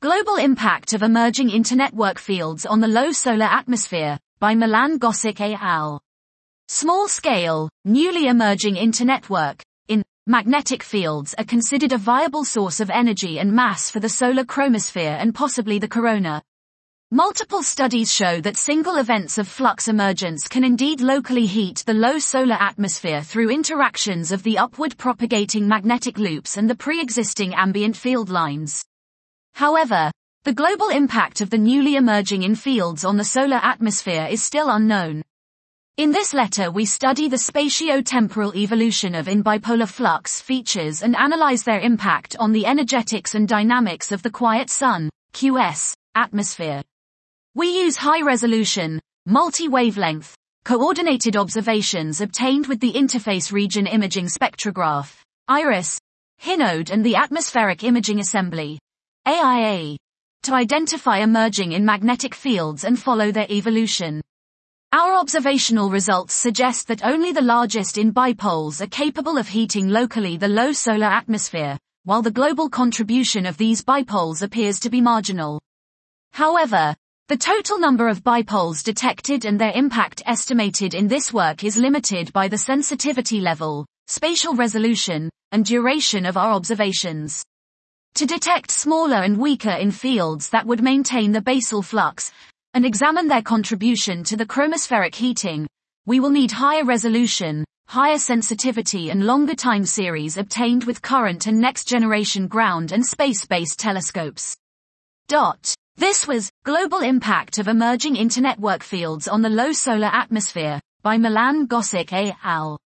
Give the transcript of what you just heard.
Global Impact of Emerging Internetwork Fields on the Low Solar Atmosphere, by Milan Gosic et al. Small scale, newly emerging internetwork, in, magnetic fields are considered a viable source of energy and mass for the solar chromosphere and possibly the corona. Multiple studies show that single events of flux emergence can indeed locally heat the low solar atmosphere through interactions of the upward propagating magnetic loops and the pre-existing ambient field lines. However, the global impact of the newly emerging in fields on the solar atmosphere is still unknown. In this letter we study the spatio-temporal evolution of in-bipolar flux features and analyze their impact on the energetics and dynamics of the quiet sun, QS, atmosphere. We use high-resolution, multi-wavelength, coordinated observations obtained with the Interface Region Imaging Spectrograph, IRIS, HINODE and the Atmospheric Imaging Assembly, AIA, to identify emerging in magnetic fields and follow their evolution. Our observational results suggest that only the largest in bipoles are capable of heating locally the low solar atmosphere, while the global contribution of these bipoles appears to be marginal. However, the total number of bipoles detected and their impact estimated in this work is limited by the sensitivity level, spatial resolution, and duration of our observations. To detect smaller and weaker in fields that would maintain the basal flux, and examine their contribution to the chromospheric heating, we will need higher resolution, higher sensitivity and longer time series obtained with current and next generation ground and space-based telescopes. Dot. This was Global Impact of Emerging Internetwork Fields on the Low Solar Atmosphere by Milan Gosic et al.